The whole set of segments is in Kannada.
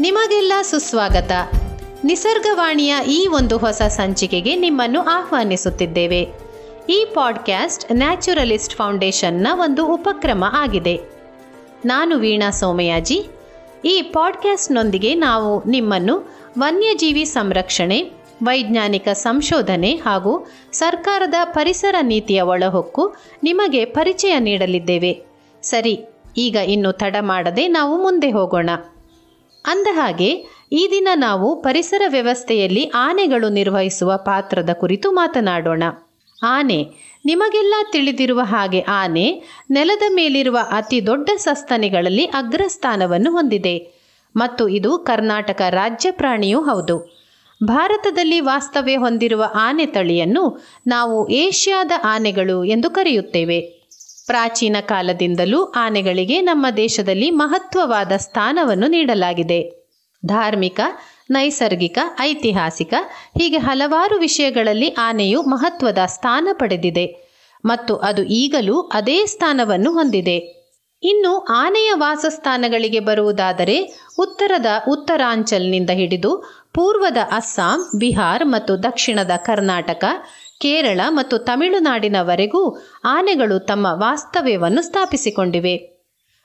ನಿಮಗೆಲ್ಲ ಸುಸ್ವಾಗತ. ನಿಸರ್ಗವಾಣಿಯ ಈ ಒಂದು ಹೊಸ ಸಂಚಿಕೆಗೆ ನಿಮ್ಮನ್ನು ಆಹ್ವಾನಿಸುತ್ತಿದ್ದೇವೆ. ಈ ಪಾಡ್ಕ್ಯಾಸ್ಟ್ ನ್ಯಾಚುರಲಿಸ್ಟ್ ಫೌಂಡೇಶನ್ನ ಒಂದು ಉಪಕ್ರಮ ಆಗಿದೆ. ನಾನು ವೀಣಾ ಸೋಮಯಾಜಿ. ಈ ಪಾಡ್ಕ್ಯಾಸ್ಟ್ನೊಂದಿಗೆ ನಾವು ನಿಮ್ಮನ್ನು ವನ್ಯಜೀವಿ ಸಂರಕ್ಷಣೆ, ವೈಜ್ಞಾನಿಕ ಸಂಶೋಧನೆ ಹಾಗೂ ಸರ್ಕಾರದ ಪರಿಸರ ನೀತಿಯ ಒಳಹೊಕ್ಕು ನಿಮಗೆ ಪರಿಚಯ ನೀಡಲಿದ್ದೇವೆ. ಸರಿ ಈಗ ಇನ್ನು ತಡ ಮಾಡದೆ ನಾವು ಮುಂದೆ ಹೋಗೋಣ. ಅಂದಹಾಗೆ ಈ ದಿನ ನಾವು ಪರಿಸರ ವ್ಯವಸ್ಥೆಯಲ್ಲಿ ಆನೆಗಳು ನಿರ್ವಹಿಸುವ ಪಾತ್ರದ ಕುರಿತು ಮಾತನಾಡೋಣ. ಆನೆ, ನಿಮಗೆಲ್ಲ ತಿಳಿದಿರುವ ಹಾಗೆ ಆನೆ ನೆಲದ ಮೇಲಿರುವ ಅತಿ ದೊಡ್ಡ ಸಸ್ತನಿಗಳಲ್ಲಿ ಅಗ್ರಸ್ಥಾನವನ್ನು ಹೊಂದಿದೆ. ಮತ್ತು ಇದು ಕರ್ನಾಟಕ ರಾಜ್ಯ ಪ್ರಾಣಿಯೂ ಹೌದು. ಭಾರತದಲ್ಲಿ ವಾಸ್ತವ್ಯ ಹೊಂದಿರುವ ಆನೆ ತಳಿಯನ್ನು ನಾವು ಏಷ್ಯಾದ ಆನೆಗಳು ಎಂದು ಕರೆಯುತ್ತೇವೆ. ಪ್ರಾಚೀನ ಕಾಲದಿಂದಲೂ ಆನೆಗಳಿಗೆ ನಮ್ಮ ದೇಶದಲ್ಲಿ ಮಹತ್ವವಾದ ಸ್ಥಾನವನ್ನು ನೀಡಲಾಗಿದೆ. ಧಾರ್ಮಿಕ, ನೈಸರ್ಗಿಕ, ಐತಿಹಾಸಿಕ, ಹೀಗೆ ಹಲವಾರು ವಿಷಯಗಳಲ್ಲಿ ಆನೆಯು ಮಹತ್ವದ ಸ್ಥಾನ ಪಡೆದಿದೆ ಮತ್ತು ಅದು ಈಗಲೂ ಅದೇ ಸ್ಥಾನವನ್ನು ಹೊಂದಿದೆ. ಇನ್ನು ಆನೆಯ ವಾಸಸ್ಥಾನಗಳಿಗೆ ಬರುವುದಾದರೆ ಉತ್ತರದ ಉತ್ತರಾಂಚಲ್ನಿಂದ ಹಿಡಿದು ಪೂರ್ವದ ಅಸ್ಸಾಂ, ಬಿಹಾರ್ ಮತ್ತು ದಕ್ಷಿಣದ ಕರ್ನಾಟಕ ಕೇರಳ ಮತ್ತು ತಮಿಳುನಾಡಿನವರೆಗೂ ಆನೆಗಳು ತಮ್ಮ ವಾಸ್ತವ್ಯವನ್ನು ಸ್ಥಾಪಿಸಿಕೊಂಡಿವೆ.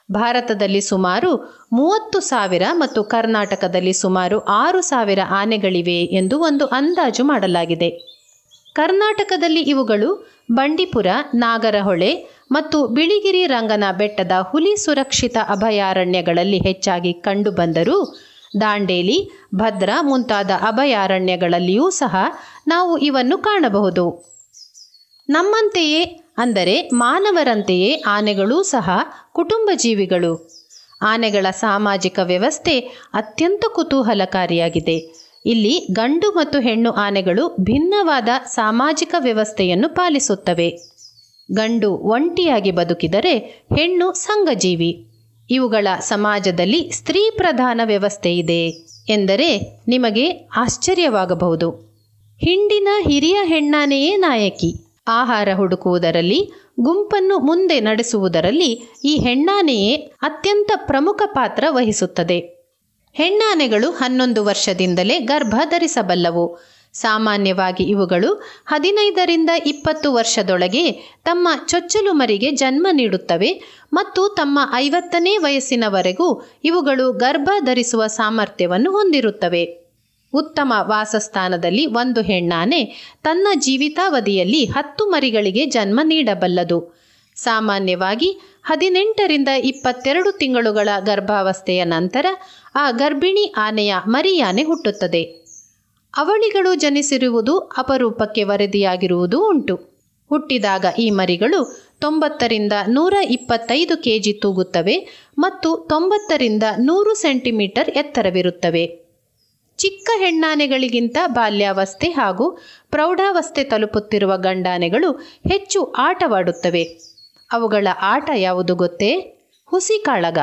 ಭಾರತದಲ್ಲಿ ಸುಮಾರು ಮೂವತ್ತು ಸಾವಿರ ಮತ್ತು ಕರ್ನಾಟಕದಲ್ಲಿ ಸುಮಾರು ಆರು ಸಾವಿರ ಆನೆಗಳಿವೆ ಎಂದು ಒಂದು ಅಂದಾಜು ಮಾಡಲಾಗಿದೆ. ಕರ್ನಾಟಕದಲ್ಲಿ ಇವುಗಳು ಬಂಡೀಪುರ, ನಾಗರಹೊಳೆ ಮತ್ತು ಬಿಳಿಗಿರಿ ರಂಗನ ಬೆಟ್ಟದ ಹುಲಿ ಸುರಕ್ಷಿತ ಅಭಯಾರಣ್ಯಗಳಲ್ಲಿ ಹೆಚ್ಚಾಗಿ ಕಂಡುಬಂದರೂ ದಾಂಡೇಲಿ, ಭದ್ರಾ ಮುಂತಾದ ಅಭಯಾರಣ್ಯಗಳಲ್ಲಿಯೂ ಸಹ ನಾವು ಇವನ್ನು ಕಾಣಬಹುದು. ನಮ್ಮಂತೆಯೇ ಅಂದರೆ ಮಾನವರಂತೆಯೇ ಆನೆಗಳೂ ಸಹ ಕುಟುಂಬ ಜೀವಿಗಳು. ಆನೆಗಳ ಸಾಮಾಜಿಕ ವ್ಯವಸ್ಥೆ ಅತ್ಯಂತ ಕುತೂಹಲಕಾರಿಯಾಗಿದೆ. ಇಲ್ಲಿ ಗಂಡು ಮತ್ತು ಹೆಣ್ಣು ಆನೆಗಳು ಭಿನ್ನವಾದ ಸಾಮಾಜಿಕ ವ್ಯವಸ್ಥೆಯನ್ನು ಪಾಲಿಸುತ್ತವೆ. ಗಂಡು ಒಂಟಿಯಾಗಿ ಬದುಕಿದರೆ ಹೆಣ್ಣು ಸಂಘಜೀವಿ. ಇವುಗಳ ಸಮಾಜದಲ್ಲಿ ಸ್ತ್ರೀ ಪ್ರಧಾನ ವ್ಯವಸ್ಥೆ ಇದೆ ಎಂದರೆ ನಿಮಗೆ ಆಶ್ಚರ್ಯವಾಗಬಹುದು. ಹಿಂಡಿನ ಹಿರಿಯ ಹೆಣ್ಣಾನೆಯೇ ನಾಯಕಿ. ಆಹಾರ ಹುಡುಕುವುದರಲ್ಲಿ, ಗುಂಪನ್ನು ಮುಂದೆ ನಡೆಸುವುದರಲ್ಲಿ ಈ ಹೆಣ್ಣಾನೆಯೇ ಅತ್ಯಂತ ಪ್ರಮುಖ ಪಾತ್ರ ವಹಿಸುತ್ತದೆ. ಹೆಣ್ಣಾನೆಗಳು ಹನ್ನೊಂದು ವರ್ಷದಿಂದಲೇ ಗರ್ಭ ಧರಿಸಬಲ್ಲವು. ಸಾಮಾನ್ಯವಾಗಿ ಇವುಗಳು ಹದಿನೈದರಿಂದ ಇಪ್ಪತ್ತು ವರ್ಷದೊಳಗೆ ತಮ್ಮ ಚೊಚ್ಚಲು ಮರಿಗೆ ಜನ್ಮ ನೀಡುತ್ತವೆ ಮತ್ತು ತಮ್ಮ ಐವತ್ತನೇ ವಯಸ್ಸಿನವರೆಗೂ ಇವುಗಳು ಗರ್ಭ ಧರಿಸುವ ಸಾಮರ್ಥ್ಯವನ್ನು ಹೊಂದಿರುತ್ತವೆ. ಉತ್ತಮ ವಾಸಸ್ಥಾನದಲ್ಲಿ ಒಂದು ಹೆಣ್ಣಾನೆ ತನ್ನ ಜೀವಿತಾವಧಿಯಲ್ಲಿ ಹತ್ತು ಮರಿಗಳಿಗೆ ಜನ್ಮ ನೀಡಬಲ್ಲದು. ಸಾಮಾನ್ಯವಾಗಿ ಹದಿನೆಂಟರಿಂದ ಇಪ್ಪತ್ತೆರಡು ತಿಂಗಳುಗಳ ಗರ್ಭಾವಸ್ಥೆಯ ನಂತರ ಆ ಗರ್ಭಿಣಿ ಆನೆಯ ಮರಿಯಾನೆ ಹುಟ್ಟುತ್ತದೆ. ಅವಳಿಗಳು ಜನಿಸಿರುವುದು ಅಪರೂಪಕ್ಕೆ ವರದಿಯಾಗಿರುವುದು ಉಂಟು. ಹುಟ್ಟಿದಾಗ ಈ ಮರಿಗಳು ತೊಂಬತ್ತರಿಂದ ನೂರ ಇಪ್ಪತ್ತೈದು ಕೆಜಿ ತೂಗುತ್ತವೆ ಮತ್ತು ತೊಂಬತ್ತರಿಂದ ನೂರು ಸೆಂಟಿಮೀಟರ್ ಎತ್ತರವಿರುತ್ತವೆ. ಚಿಕ್ಕ ಹೆಣ್ಣಾನೆಗಳಿಗಿಂತ ಬಾಲ್ಯಾವಸ್ಥೆ ಹಾಗೂ ಪ್ರೌಢಾವಸ್ಥೆ ತಲುಪುತ್ತಿರುವ ಗಂಡಾನೆಗಳು ಹೆಚ್ಚು ಆಟವಾಡುತ್ತವೆ. ಅವುಗಳ ಆಟ ಯಾವುದು ಗೊತ್ತೇ? ಹುಸಿ ಕಾಳಗ.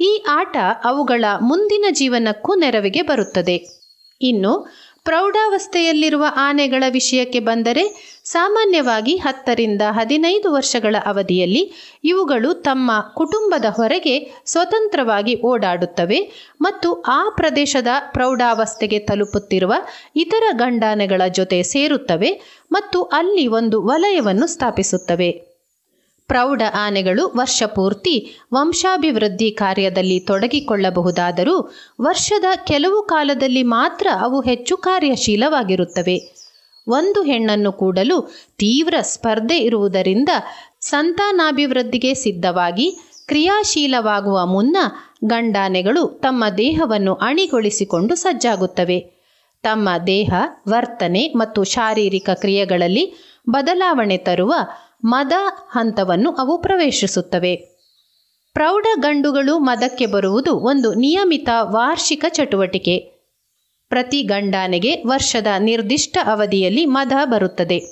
ಈ ಆಟ ಅವುಗಳ ಮುಂದಿನ ಜೀವನಕ್ಕೂ ನೆರವಿಗೆ ಬರುತ್ತದೆ. ಇನ್ನು ಪ್ರೌಢಾವಸ್ಥೆಯಲ್ಲಿರುವ ಆನೆಗಳ ವಿಷಯಕ್ಕೆ ಬಂದರೆ ಸಾಮಾನ್ಯವಾಗಿ ಹತ್ತರಿಂದ ಹದಿನೈದು ವರ್ಷಗಳ ಅವಧಿಯಲ್ಲಿ ಇವುಗಳು ತಮ್ಮ ಕುಟುಂಬದ ಹೊರಗೆ ಸ್ವತಂತ್ರವಾಗಿ ಓಡಾಡುತ್ತವೆ ಮತ್ತು ಆ ಪ್ರದೇಶದ ಪ್ರೌಢಾವಸ್ಥೆಗೆ ತಲುಪುತ್ತಿರುವ ಇತರ ಗಂಡಾನೆಗಳ ಜೊತೆ ಸೇರುತ್ತವೆ ಮತ್ತು ಅಲ್ಲಿ ಒಂದು ವಲಯವನ್ನು ಸ್ಥಾಪಿಸುತ್ತವೆ. ಪ್ರೌಢ ಆನೆಗಳು ವರ್ಷಪೂರ್ತಿ ವಂಶಾಭಿವೃದ್ಧಿ ಕಾರ್ಯದಲ್ಲಿ ತೊಡಗಿಕೊಳ್ಳಬಹುದಾದರೂ ವರ್ಷದ ಕೆಲವು ಕಾಲದಲ್ಲಿ ಮಾತ್ರ ಅವು ಹೆಚ್ಚು ಕಾರ್ಯಶೀಲವಾಗಿರುತ್ತವೆ. ಒಂದು ಹೆಣ್ಣನ್ನು ಕೂಡಲು ತೀವ್ರ ಸ್ಪರ್ಧೆ ಇರುವುದರಿಂದ ಸಂತಾನಾಭಿವೃದ್ಧಿಗೆ ಸಿದ್ಧವಾಗಿ ಕ್ರಿಯಾಶೀಲವಾಗುವ ಮುನ್ನ ಗಂಡಾನೆಗಳು ತಮ್ಮ ದೇಹವನ್ನು ಅಣಿಗೊಳಿಸಿಕೊಂಡು ಸಜ್ಜಾಗುತ್ತವೆ. ತಮ್ಮ ದೇಹ, ವರ್ತನೆ ಮತ್ತು ಶಾರೀರಿಕ ಕ್ರಿಯೆಗಳಲ್ಲಿ ಬದಲಾವಣೆ ತರುವ ಮದ ಹಂತವನ್ನು ಅವು ಪ್ರವೇಶಿಸುತ್ತವೆ. ಪ್ರೌಢ ಗಂಡುಗಳು ಮದಕ್ಕೆ ಬರುವುದು ಒಂದು ನಿಯಮಿತ ವಾರ್ಷಿಕ ಚಟುವಟಿಕೆ. ಪ್ರತಿ ಗಂಡಾನೆಗೆ ವರ್ಷದ ನಿರ್ದಿಷ್ಟ ಅವಧಿಯಲ್ಲಿ ಮದ ಬರುತ್ತದೆ.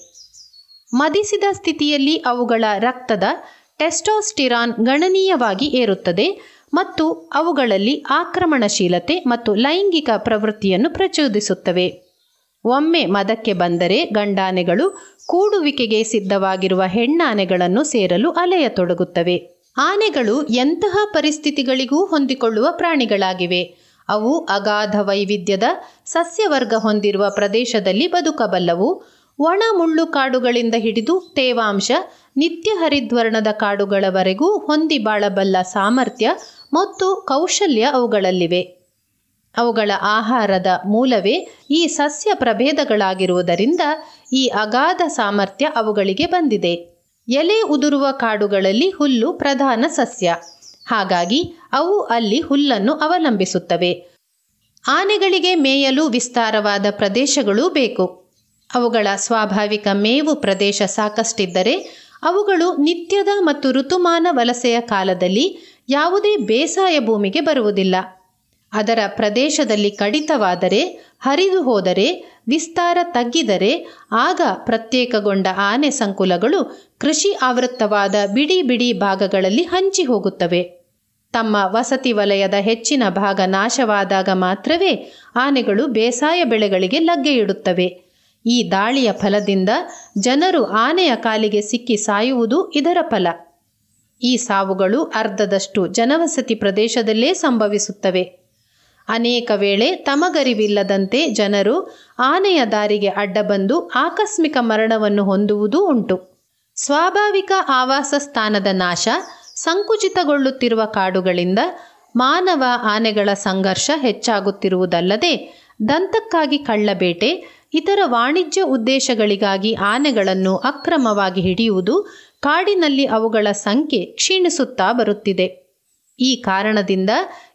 ಮದಿಸಿದ ಸ್ಥಿತಿಯಲ್ಲಿ ಅವುಗಳ ರಕ್ತದ ಟೆಸ್ಟೋಸ್ಟಿರಾನ್ ಗಣನೀಯವಾಗಿ ಏರುತ್ತದೆ ಮತ್ತು ಅವುಗಳಲ್ಲಿ ಆಕ್ರಮಣಶೀಲತೆ ಮತ್ತು ಲೈಂಗಿಕ ಪ್ರವೃತ್ತಿಯನ್ನು ಪ್ರಚೋದಿಸುತ್ತವೆ. ಒಮ್ಮೆ ಮದಕ್ಕೆ ಬಂದರೆ ಗಂಡಾನೆಗಳು ಕೂಡುವಿಕೆಗೆ ಸಿದ್ಧವಾಗಿರುವ ಹೆಣ್ಣಾನೆಗಳನ್ನು ಸೇರಲು ಅಲೆಯತೊಡಗುತ್ತವೆ. ಆನೆಗಳು ಎಂತಹ ಪರಿಸ್ಥಿತಿಗಳಿಗೂ ಹೊಂದಿಕೊಳ್ಳುವ ಪ್ರಾಣಿಗಳಾಗಿವೆ. ಅವು ಅಗಾಧ ವೈವಿಧ್ಯದ ಸಸ್ಯವರ್ಗ ಹೊಂದಿರುವ ಪ್ರದೇಶದಲ್ಲಿ ಬದುಕಬಲ್ಲವು. ಒಣ ಮುಳ್ಳು ಕಾಡುಗಳಿಂದ ಹಿಡಿದು ತೇವಾಂಶ, ನಿತ್ಯ ಹರಿದ್ವರ್ಣದ ಕಾಡುಗಳವರೆಗೂ ಹೊಂದಿ ಬಾಳಬಲ್ಲ ಸಾಮರ್ಥ್ಯ ಮತ್ತು ಕೌಶಲ್ಯ ಅವುಗಳಲ್ಲಿವೆ. ಅವುಗಳ ಆಹಾರದ ಮೂಲವೇ ಈ ಸಸ್ಯ ಪ್ರಭೇದಗಳಾಗಿರುವುದರಿಂದ ಈ ಅಗಾಧ ಸಾಮರ್ಥ್ಯ ಅವುಗಳಿಗೆ ಬಂದಿದೆ. ಎಲೆ ಉದುರುವ ಕಾಡುಗಳಲ್ಲಿ ಹುಲ್ಲು ಪ್ರಧಾನ ಸಸ್ಯ. ಹಾಗಾಗಿ ಅವು ಅಲ್ಲಿ ಹುಲ್ಲನ್ನು ಅವಲಂಬಿಸುತ್ತವೆ. ಆನೆಗಳಿಗೆ ಮೇಯಲು ವಿಸ್ತಾರವಾದ ಪ್ರದೇಶಗಳು ಬೇಕು. ಅವುಗಳ ಸ್ವಾಭಾವಿಕ ಮೇವು ಪ್ರದೇಶ ಸಾಕಷ್ಟಿದ್ದರೆ ಅವುಗಳು ನಿತ್ಯದ ಮತ್ತು ಋತುಮಾನ ವಲಸೆಯ ಕಾಲದಲ್ಲಿ ಯಾವುದೇ ಬೇಸಾಯ ಭೂಮಿಗೆ ಬರುವುದಿಲ್ಲ. ಅದರ ಪ್ರದೇಶದಲ್ಲಿ ಕಡಿತವಾದರೆ ಹರಿದು ಹೋದರೆ ವಿಸ್ತಾರ ತಗ್ಗಿದರೆ, ಆಗ ಪ್ರತ್ಯೇಕಗೊಂಡ ಆನೆ ಸಂಕುಲಗಳು ಕೃಷಿ ಆವೃತ್ತವಾದ ಬಿಡಿ ಬಿಡಿ ಭಾಗಗಳಲ್ಲಿ ಹಂಚಿ ಹೋಗುತ್ತವೆ. ತಮ್ಮ ವಸತಿ ವಲಯದ ಹೆಚ್ಚಿನ ಭಾಗ ನಾಶವಾದಾಗ ಮಾತ್ರವೇ ಆನೆಗಳು ಬೇಸಾಯ ಬೆಳೆಗಳಿಗೆ ಲಗ್ಗೆ ಇಡುತ್ತವೆ ಈ ದಾಳಿಯ ಫಲದಿಂದ ಜನರು ಆನೆಯ ಕಾಲಿಗೆ ಸಿಕ್ಕಿ ಸಾಯುವುದು ಇದರ ಫಲ. ಈ ಸಾವುಗಳು ಅರ್ಧದಷ್ಟು ಜನವಸತಿ ಪ್ರದೇಶದಲ್ಲೇ ಸಂಭವಿಸುತ್ತವೆ. ಅನೇಕ ವೇಳೆ ತಮಗರಿವಿಲ್ಲದಂತೆ ಜನರು ಆನೆಯ ದಾರಿಗೆ ಅಡ್ಡಬಂದು ಆಕಸ್ಮಿಕ ಮರಣವನ್ನು ಹೊಂದುವುದೂ ಉಂಟು. ಸ್ವಾಭಾವಿಕ ಆವಾಸ ಸ್ಥಾನದ ನಾಶ, ಸಂಕುಚಿತಗೊಳ್ಳುತ್ತಿರುವ ಕಾಡುಗಳಿಂದ ಮಾನವ ಆನೆಗಳ ಸಂಘರ್ಷ ಹೆಚ್ಚಾಗುತ್ತಿರುವುದಲ್ಲದೆ ದಂತಕ್ಕಾಗಿ ಕಳ್ಳಬೇಟೆ, ಇತರ ವಾಣಿಜ್ಯ ಉದ್ದೇಶಗಳಿಗಾಗಿ ಆನೆಗಳನ್ನು ಅಕ್ರಮವಾಗಿ ಹಿಡಿಯುವುದು ಕಾಡಿನಲ್ಲಿ ಅವುಗಳ ಸಂಖ್ಯೆ ಕ್ಷೀಣಿಸುತ್ತಾ ಬರುತ್ತಿದೆ. ಈ ಕಾರಣದಿಂದ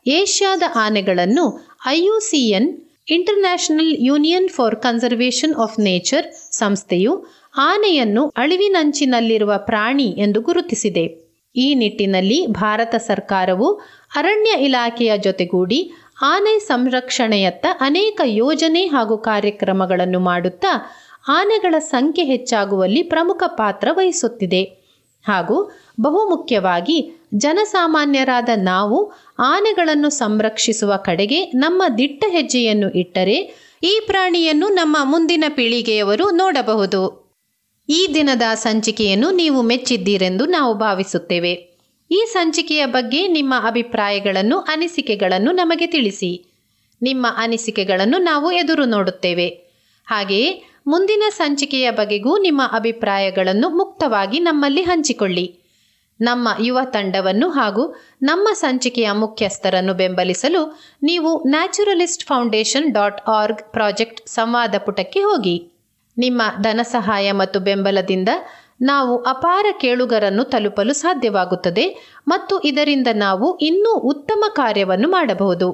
ಏಷ್ಯಾದ ಆನೆಗಳನ್ನು IUCN international union for conservation of nature ಸಂಸ್ಥೆಯು ಆನೆಯನ್ನು ಅಳಿವಿನಂಚಿನಲ್ಲಿರುವ ಪ್ರಾಣಿ ಎಂದು ಗುರುತಿಸಿದೆ. ಈ ನಿಟ್ಟಿನಲ್ಲಿ ಭಾರತ ಸರ್ಕಾರವು ಅರಣ್ಯ ಇಲಾಖೆಯ ಜೊತೆಗೂಡಿ ಆನೆ ಸಂರಕ್ಷಣೆಯತ್ತ ಅನೇಕ ಯೋಜನೆ ಹಾಗೂ ಕಾರ್ಯಕ್ರಮಗಳನ್ನು ಮಾಡುತ್ತಾ, ಆನೆಗಳ ಸಂಖ್ಯೆ ಹೆಚ್ಚಾಗುವಲ್ಲಿ ಪ್ರಮುಖ ಪಾತ್ರ ವಹಿಸುತ್ತಿದೆ. ಹಾಗೂ ಬಹುಮುಖ್ಯವಾಗಿ ಜನಸಾಮಾನ್ಯರಾದ ನಾವು ಆನೆಗಳನ್ನು ಸಂರಕ್ಷಿಸುವ ಕಡೆಗೆ ನಮ್ಮ ದಿಟ್ಟ ಹೆಜ್ಜೆಯನ್ನು ಇಟ್ಟರೆ ಈ ಪ್ರಾಣಿಯನ್ನು ನಮ್ಮ ಮುಂದಿನ ಪೀಳಿಗೆಯವರು ನೋಡಬಹುದು. ಈ ದಿನದ ಸಂಚಿಕೆಯನ್ನು ನೀವು ಮೆಚ್ಚಿದ್ದೀರೆಂದು ನಾವು ಭಾವಿಸುತ್ತೇವೆ. ಈ ಸಂಚಿಕೆಯ ಬಗ್ಗೆ ನಿಮ್ಮ ಅಭಿಪ್ರಾಯಗಳನ್ನು, ಅನಿಸಿಕೆಗಳನ್ನು ನಮಗೆ ತಿಳಿಸಿ. ನಿಮ್ಮ ಅನಿಸಿಕೆಗಳನ್ನು ನಾವು ಎದುರು ನೋಡುತ್ತೇವೆ. ಹಾಗೆಯೇ ಮುಂದಿನ ಸಂಚಿಕೆಯ ಬಗೆಗೂ ನಿಮ್ಮ ಅಭಿಪ್ರಾಯಗಳನ್ನು ಮುಕ್ತವಾಗಿ ನಮ್ಮಲ್ಲಿ ಹಂಚಿಕೊಳ್ಳಿ. ನಮ್ಮ ಯುವ ತಂಡವನ್ನು ಹಾಗೂ ನಮ್ಮ ಸಂಚಿಕೆಯ ಮುಖ್ಯಸ್ಥರನ್ನು ಬೆಂಬಲಿಸಲು ನೀವು naturalist foundation dot org project ಸಂವಾದ ಪುಟಕ್ಕೆ ಹೋಗಿ. ನಿಮ್ಮ ಧನ ಸಹಾಯ ಮತ್ತು ಬೆಂಬಲದಿಂದ ನಾವು ಅಪಾರ ಕೇಳುಗರನ್ನು ತಲುಪಲು ಸಾಧ್ಯವಾಗುತ್ತದೆ ಮತ್ತು ಇದರಿಂದ ನಾವು ಇನ್ನೂ ಉತ್ತಮ ಕಾರ್ಯವನ್ನು ಮಾಡಬಹುದು.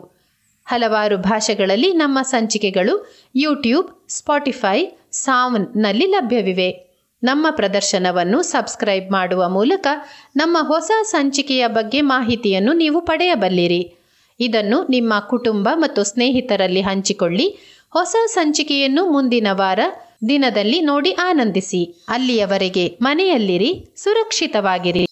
ಹಲವಾರು ಭಾಷೆಗಳಲ್ಲಿ ನಮ್ಮ ಸಂಚಿಕೆಗಳು ಯೂಟ್ಯೂಬ್ ಸ್ಪಾಟಿಫೈ ಸಾವನ್ನಲ್ಲಿ ಲಭ್ಯವಿವೆ. ನಮ್ಮ ಪ್ರದರ್ಶನವನ್ನು ಸಬ್ಸ್ಕ್ರೈಬ್ ಮಾಡುವ ಮೂಲಕ ನಮ್ಮ ಹೊಸ ಸಂಚಿಕೆಯ ಬಗ್ಗೆ ಮಾಹಿತಿಯನ್ನು ನೀವು ಪಡೆಯಬಲ್ಲಿರಿ. ಇದನ್ನು ನಿಮ್ಮ ಕುಟುಂಬ ಮತ್ತು ಸ್ನೇಹಿತರಲ್ಲಿ ಹಂಚಿಕೊಳ್ಳಿ. ಹೊಸ ಸಂಚಿಕೆಯನ್ನು ಮುಂದಿನ ವಾರ ದಿನದಲ್ಲಿ ನೋಡಿ ಆನಂದಿಸಿ. ಅಲ್ಲಿಯವರೆಗೆ ಮನೆಯಲ್ಲಿರಿ, ಸುರಕ್ಷಿತವಾಗಿರಿ.